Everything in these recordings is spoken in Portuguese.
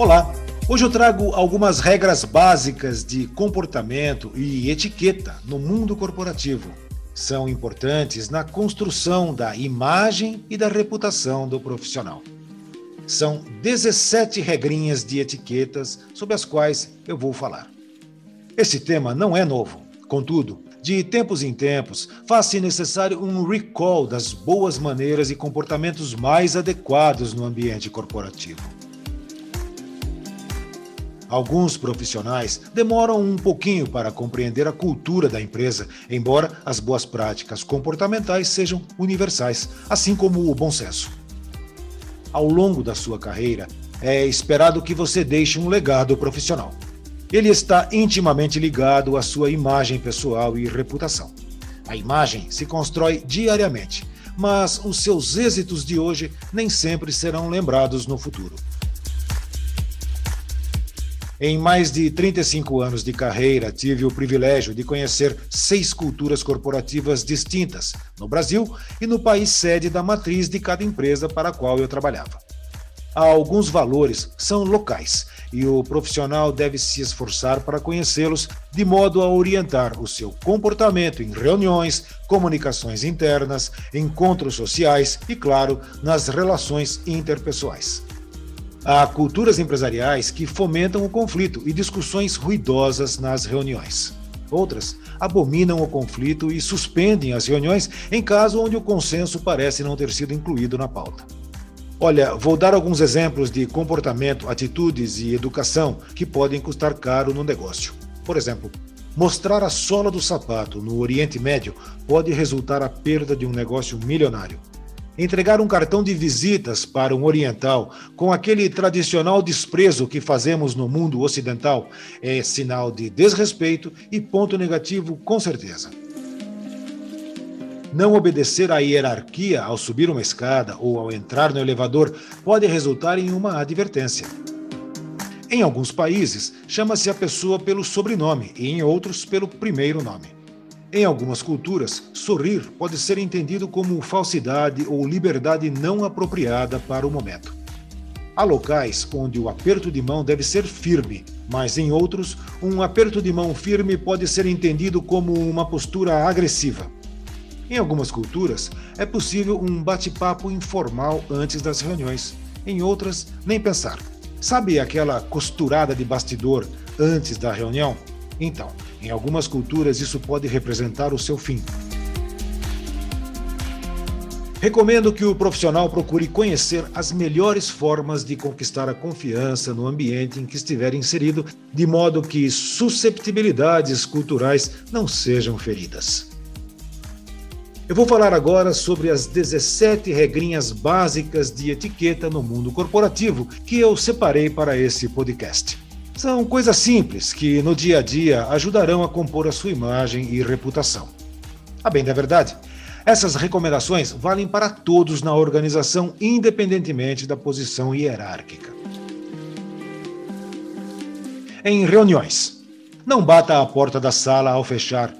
Olá! Hoje eu trago algumas regras básicas de comportamento e etiqueta no mundo corporativo. São importantes na construção da imagem e da reputação do profissional. São 17 regrinhas de etiquetas sobre as quais eu vou falar. Esse tema não é novo, contudo, de tempos em tempos, faz-se necessário um recall das boas maneiras e comportamentos mais adequados no ambiente corporativo. Alguns profissionais demoram um pouquinho para compreender a cultura da empresa, embora as boas práticas comportamentais sejam universais, assim como o bom senso. Ao longo da sua carreira, é esperado que você deixe um legado profissional. Ele está intimamente ligado à sua imagem pessoal e reputação. A imagem se constrói diariamente, mas os seus êxitos de hoje nem sempre serão lembrados no futuro. Em mais de 35 anos de carreira, tive o privilégio de conhecer seis culturas corporativas distintas, no Brasil e no país sede da matriz de cada empresa para a qual eu trabalhava. Alguns valores são locais e o profissional deve se esforçar para conhecê-los de modo a orientar o seu comportamento em reuniões, comunicações internas, encontros sociais e, claro, nas relações interpessoais. Há culturas empresariais que fomentam o conflito e discussões ruidosas nas reuniões. Outras abominam o conflito e suspendem as reuniões em caso onde o consenso parece não ter sido incluído na pauta. Olha, vou dar alguns exemplos de comportamento, atitudes e educação que podem custar caro no negócio. Por exemplo, mostrar a sola do sapato no Oriente Médio pode resultar a perda de um negócio milionário. Entregar um cartão de visitas para um oriental com aquele tradicional desprezo que fazemos no mundo ocidental é sinal de desrespeito e ponto negativo, com certeza. Não obedecer à hierarquia ao subir uma escada ou ao entrar no elevador pode resultar em uma advertência. Em alguns países, chama-se a pessoa pelo sobrenome e em outros pelo primeiro nome. Em algumas culturas, sorrir pode ser entendido como falsidade ou liberdade não apropriada para o momento. Há locais onde o aperto de mão deve ser firme, mas em outros, um aperto de mão firme pode ser entendido como uma postura agressiva. Em algumas culturas, é possível um bate-papo informal antes das reuniões. Em outras, nem pensar. Sabe aquela costurada de bastidor antes da reunião? Então, em algumas culturas isso pode representar o seu fim. Recomendo que o profissional procure conhecer as melhores formas de conquistar a confiança no ambiente em que estiver inserido, de modo que susceptibilidades culturais não sejam feridas. Eu vou falar agora sobre as 17 regrinhas básicas de etiqueta no mundo corporativo que eu separei para esse podcast. São coisas simples que, no dia a dia, ajudarão a compor a sua imagem e reputação. A bem da verdade, essas recomendações valem para todos na organização, independentemente da posição hierárquica. Em reuniões, não bata a porta da sala ao fechar,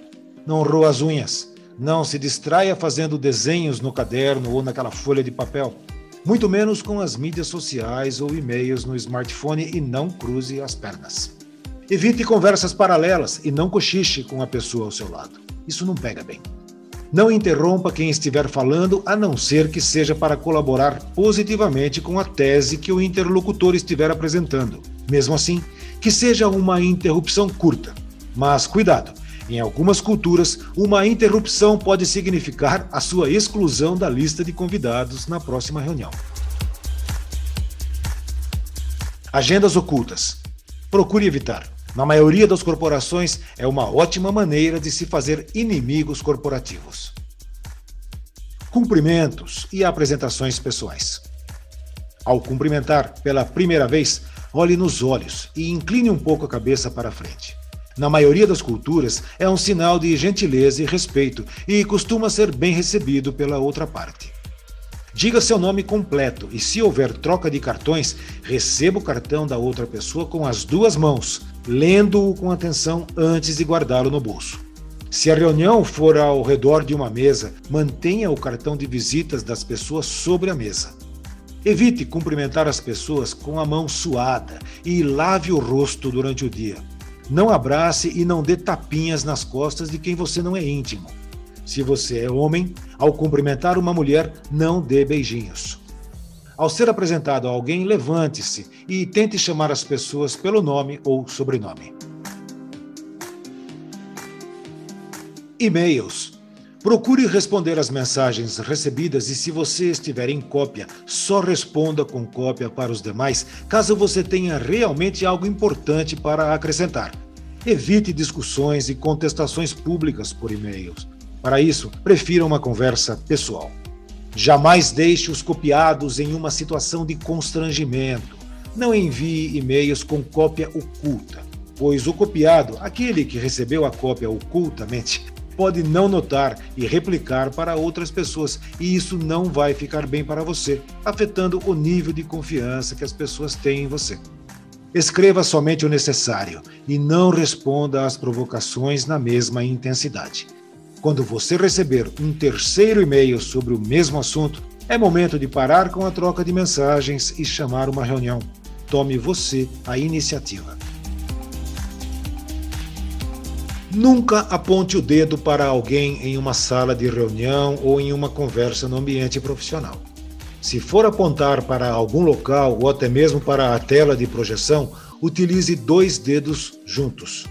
não roa as unhas, não se distraia fazendo desenhos no caderno ou naquela folha de papel muito menos com as mídias sociais ou e-mails no smartphone e não cruze as pernas. Evite conversas paralelas e não cochiche com a pessoa ao seu lado. Isso não pega bem. Não interrompa quem estiver falando, a não ser que seja para colaborar positivamente com a tese que o interlocutor estiver apresentando. Mesmo assim, que seja uma interrupção curta. Mas cuidado, em algumas culturas, uma interrupção pode significar a sua exclusão da lista de convidados na próxima reunião. Agendas ocultas. Procure evitar. Na maioria das corporações, é uma ótima maneira de se fazer inimigos corporativos. Cumprimentos e apresentações pessoais. Ao cumprimentar pela primeira vez, olhe nos olhos e incline um pouco a cabeça para frente na maioria das culturas, é um sinal de gentileza e respeito e costuma ser bem recebido pela outra parte. Diga seu nome completo e, se houver troca de cartões, receba o cartão da outra pessoa com as duas mãos, lendo-o com atenção antes de guardá-lo no bolso. Se a reunião for ao redor de uma mesa, mantenha o cartão de visitas das pessoas sobre a mesa. Evite cumprimentar as pessoas com a mão suada e lave o rosto durante o dia. Não abrace e não dê tapinhas nas costas de quem você não é íntimo. Se você é homem, ao cumprimentar uma mulher, não dê beijinhos. Ao ser apresentado a alguém, levante-se e tente chamar as pessoas pelo nome ou sobrenome. E-mails. Procure responder às mensagens recebidas e, se você estiver em cópia, só responda com cópia para os demais, caso você tenha realmente algo importante para acrescentar. Evite discussões e contestações públicas por e-mails. Para isso, prefira uma conversa pessoal. Jamais deixe os copiados em uma situação de constrangimento. Não envie e-mails com cópia oculta, pois o copiado, aquele que recebeu a cópia ocultamente, pode não notar e replicar para outras pessoas, e isso não vai ficar bem para você, afetando o nível de confiança que as pessoas têm em você. Escreva somente o necessário e não responda às provocações na mesma intensidade. Quando você receber um terceiro e-mail sobre o mesmo assunto, é momento de parar com a troca de mensagens e chamar uma reunião. Tome você a iniciativa. Nunca aponte o dedo para alguém em uma sala de reunião ou em uma conversa no ambiente profissional. Se for apontar para algum local ou até mesmo para a tela de projeção, utilize dois dedos juntos.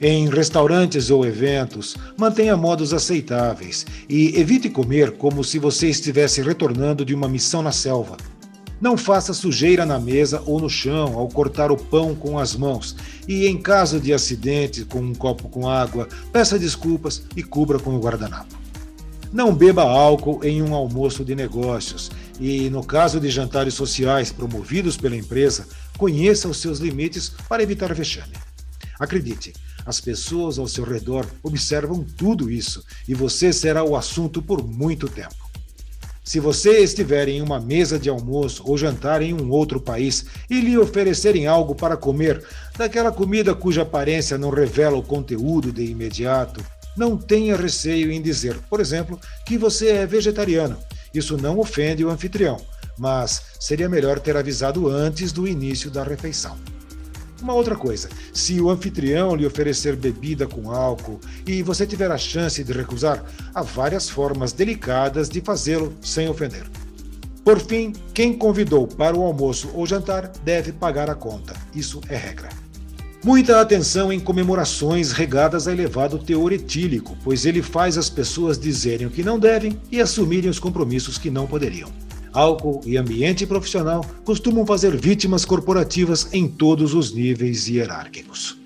Em restaurantes ou eventos, mantenha modos aceitáveis e evite comer como se você estivesse retornando de uma missão na selva. Não faça sujeira na mesa ou no chão ao cortar o pão com as mãos. E em caso de acidente com um copo com água, peça desculpas e cubra com o guardanapo. Não beba álcool em um almoço de negócios. E no caso de jantares sociais promovidos pela empresa, conheça os seus limites para evitar vexame. Acredite, as pessoas ao seu redor observam tudo isso e você será o assunto por muito tempo. Se você estiver em uma mesa de almoço ou jantar em um outro país e lhe oferecerem algo para comer, daquela comida cuja aparência não revela o conteúdo de imediato, não tenha receio em dizer, por exemplo, que você é vegetariano. Isso não ofende o anfitrião, mas seria melhor ter avisado antes do início da refeição. Uma outra coisa, se o anfitrião lhe oferecer bebida com álcool e você tiver a chance de recusar, há várias formas delicadas de fazê-lo sem ofender. Por fim, quem convidou para o almoço ou jantar deve pagar a conta. Isso é regra. Muita atenção em comemorações regadas a elevado teor etílico, pois ele faz as pessoas dizerem o que não devem e assumirem os compromissos que não poderiam álcool e ambiente profissional costumam fazer vítimas corporativas em todos os níveis hierárquicos.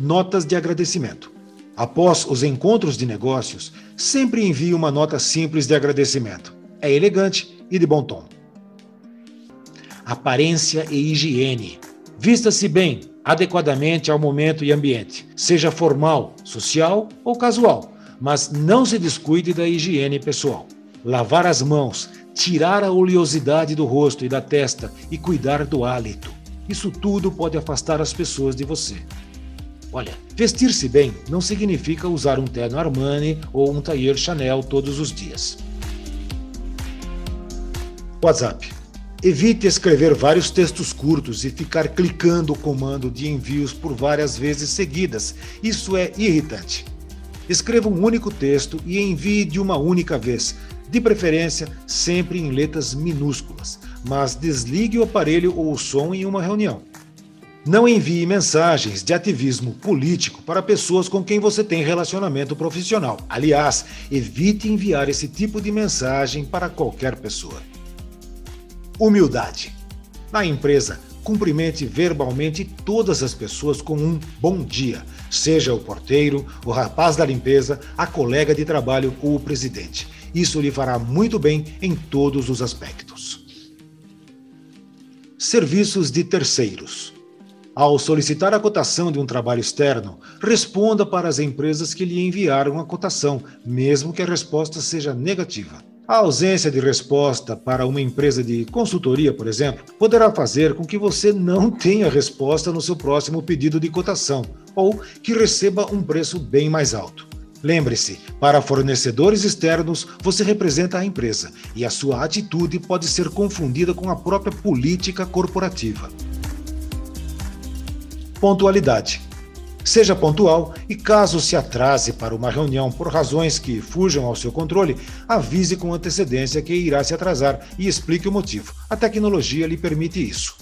Notas de agradecimento. Após os encontros de negócios, sempre envie uma nota simples de agradecimento. É elegante e de bom tom. Aparência e higiene. Vista-se bem, adequadamente ao momento e ambiente, seja formal, social ou casual, mas não se descuide da higiene pessoal lavar as mãos, tirar a oleosidade do rosto e da testa e cuidar do hálito. Isso tudo pode afastar as pessoas de você. Olha, vestir-se bem não significa usar um terno Armani ou um tailleur Chanel todos os dias. WhatsApp. Evite escrever vários textos curtos e ficar clicando o comando de envios por várias vezes seguidas. Isso é irritante. Escreva um único texto e envie de uma única vez, de preferência sempre em letras minúsculas, mas desligue o aparelho ou o som em uma reunião. Não envie mensagens de ativismo político para pessoas com quem você tem relacionamento profissional. Aliás, evite enviar esse tipo de mensagem para qualquer pessoa. Humildade. Na empresa, cumprimente verbalmente todas as pessoas com um bom dia, seja o porteiro, o rapaz da limpeza, a colega de trabalho ou o presidente. Isso lhe fará muito bem em todos os aspectos. Serviços de terceiros. Ao solicitar a cotação de um trabalho externo, responda para as empresas que lhe enviaram a cotação, mesmo que a resposta seja negativa. A ausência de resposta para uma empresa de consultoria, por exemplo, poderá fazer com que você não tenha resposta no seu próximo pedido de cotação ou que receba um preço bem mais alto. Lembre-se, para fornecedores externos, você representa a empresa e a sua atitude pode ser confundida com a própria política corporativa. Pontualidade. Seja pontual e, caso se atrase para uma reunião por razões que fujam ao seu controle, avise com antecedência que irá se atrasar e explique o motivo. A tecnologia lhe permite isso.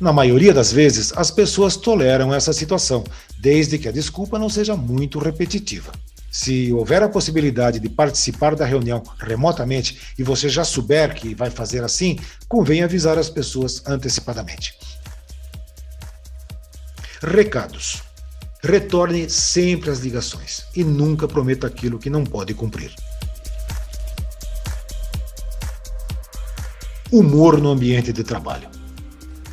Na maioria das vezes, as pessoas toleram essa situação, desde que a desculpa não seja muito repetitiva. Se houver a possibilidade de participar da reunião remotamente e você já souber que vai fazer assim, convém avisar as pessoas antecipadamente. Recados. Retorne sempre as ligações e nunca prometa aquilo que não pode cumprir. Humor no ambiente de trabalho.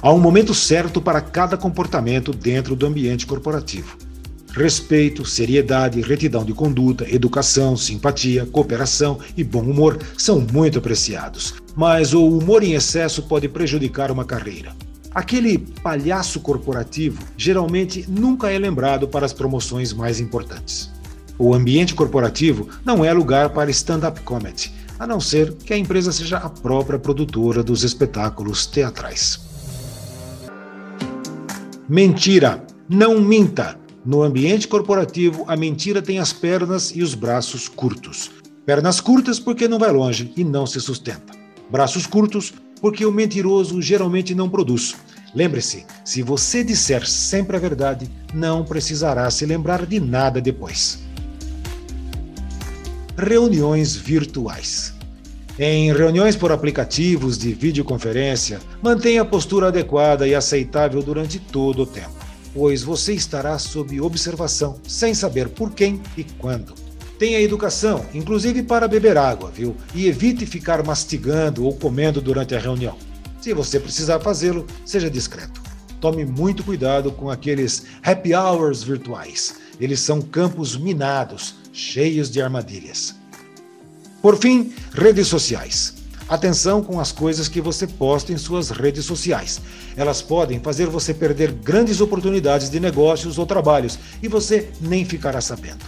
Há um momento certo para cada comportamento dentro do ambiente corporativo. Respeito, seriedade, retidão de conduta, educação, simpatia, cooperação e bom humor são muito apreciados, mas o humor em excesso pode prejudicar uma carreira. Aquele palhaço corporativo geralmente nunca é lembrado para as promoções mais importantes. O ambiente corporativo não é lugar para stand-up comedy, a não ser que a empresa seja a própria produtora dos espetáculos teatrais. Mentira! Não minta! No ambiente corporativo, a mentira tem as pernas e os braços curtos. Pernas curtas porque não vai longe e não se sustenta. Braços curtos porque o mentiroso geralmente não produz. Lembre-se, se você disser sempre a verdade, não precisará se lembrar de nada depois. Reuniões virtuais. Em reuniões por aplicativos de videoconferência, mantenha a postura adequada e aceitável durante todo o tempo pois você estará sob observação, sem saber por quem e quando. Tenha educação, inclusive para beber água, viu? E evite ficar mastigando ou comendo durante a reunião. Se você precisar fazê-lo, seja discreto. Tome muito cuidado com aqueles happy hours virtuais. Eles são campos minados, cheios de armadilhas. Por fim, redes sociais. Atenção com as coisas que você posta em suas redes sociais. Elas podem fazer você perder grandes oportunidades de negócios ou trabalhos e você nem ficará sabendo.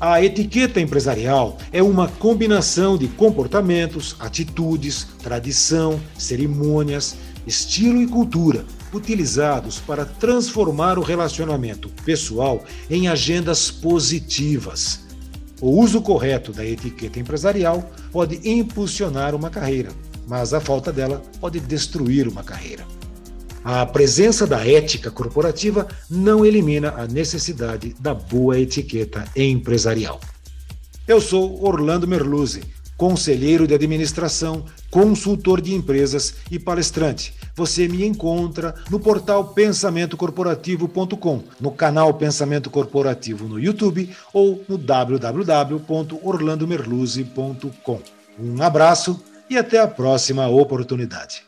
A etiqueta empresarial é uma combinação de comportamentos, atitudes, tradição, cerimônias, estilo e cultura utilizados para transformar o relacionamento pessoal em agendas positivas o uso correto da etiqueta empresarial pode impulsionar uma carreira, mas a falta dela pode destruir uma carreira. A presença da ética corporativa não elimina a necessidade da boa etiqueta empresarial. Eu sou Orlando Merluzzi conselheiro de administração, consultor de empresas e palestrante. Você me encontra no portal pensamentocorporativo.com, no canal Pensamento Corporativo no YouTube ou no www.orlandomerluzzi.com. Um abraço e até a próxima oportunidade.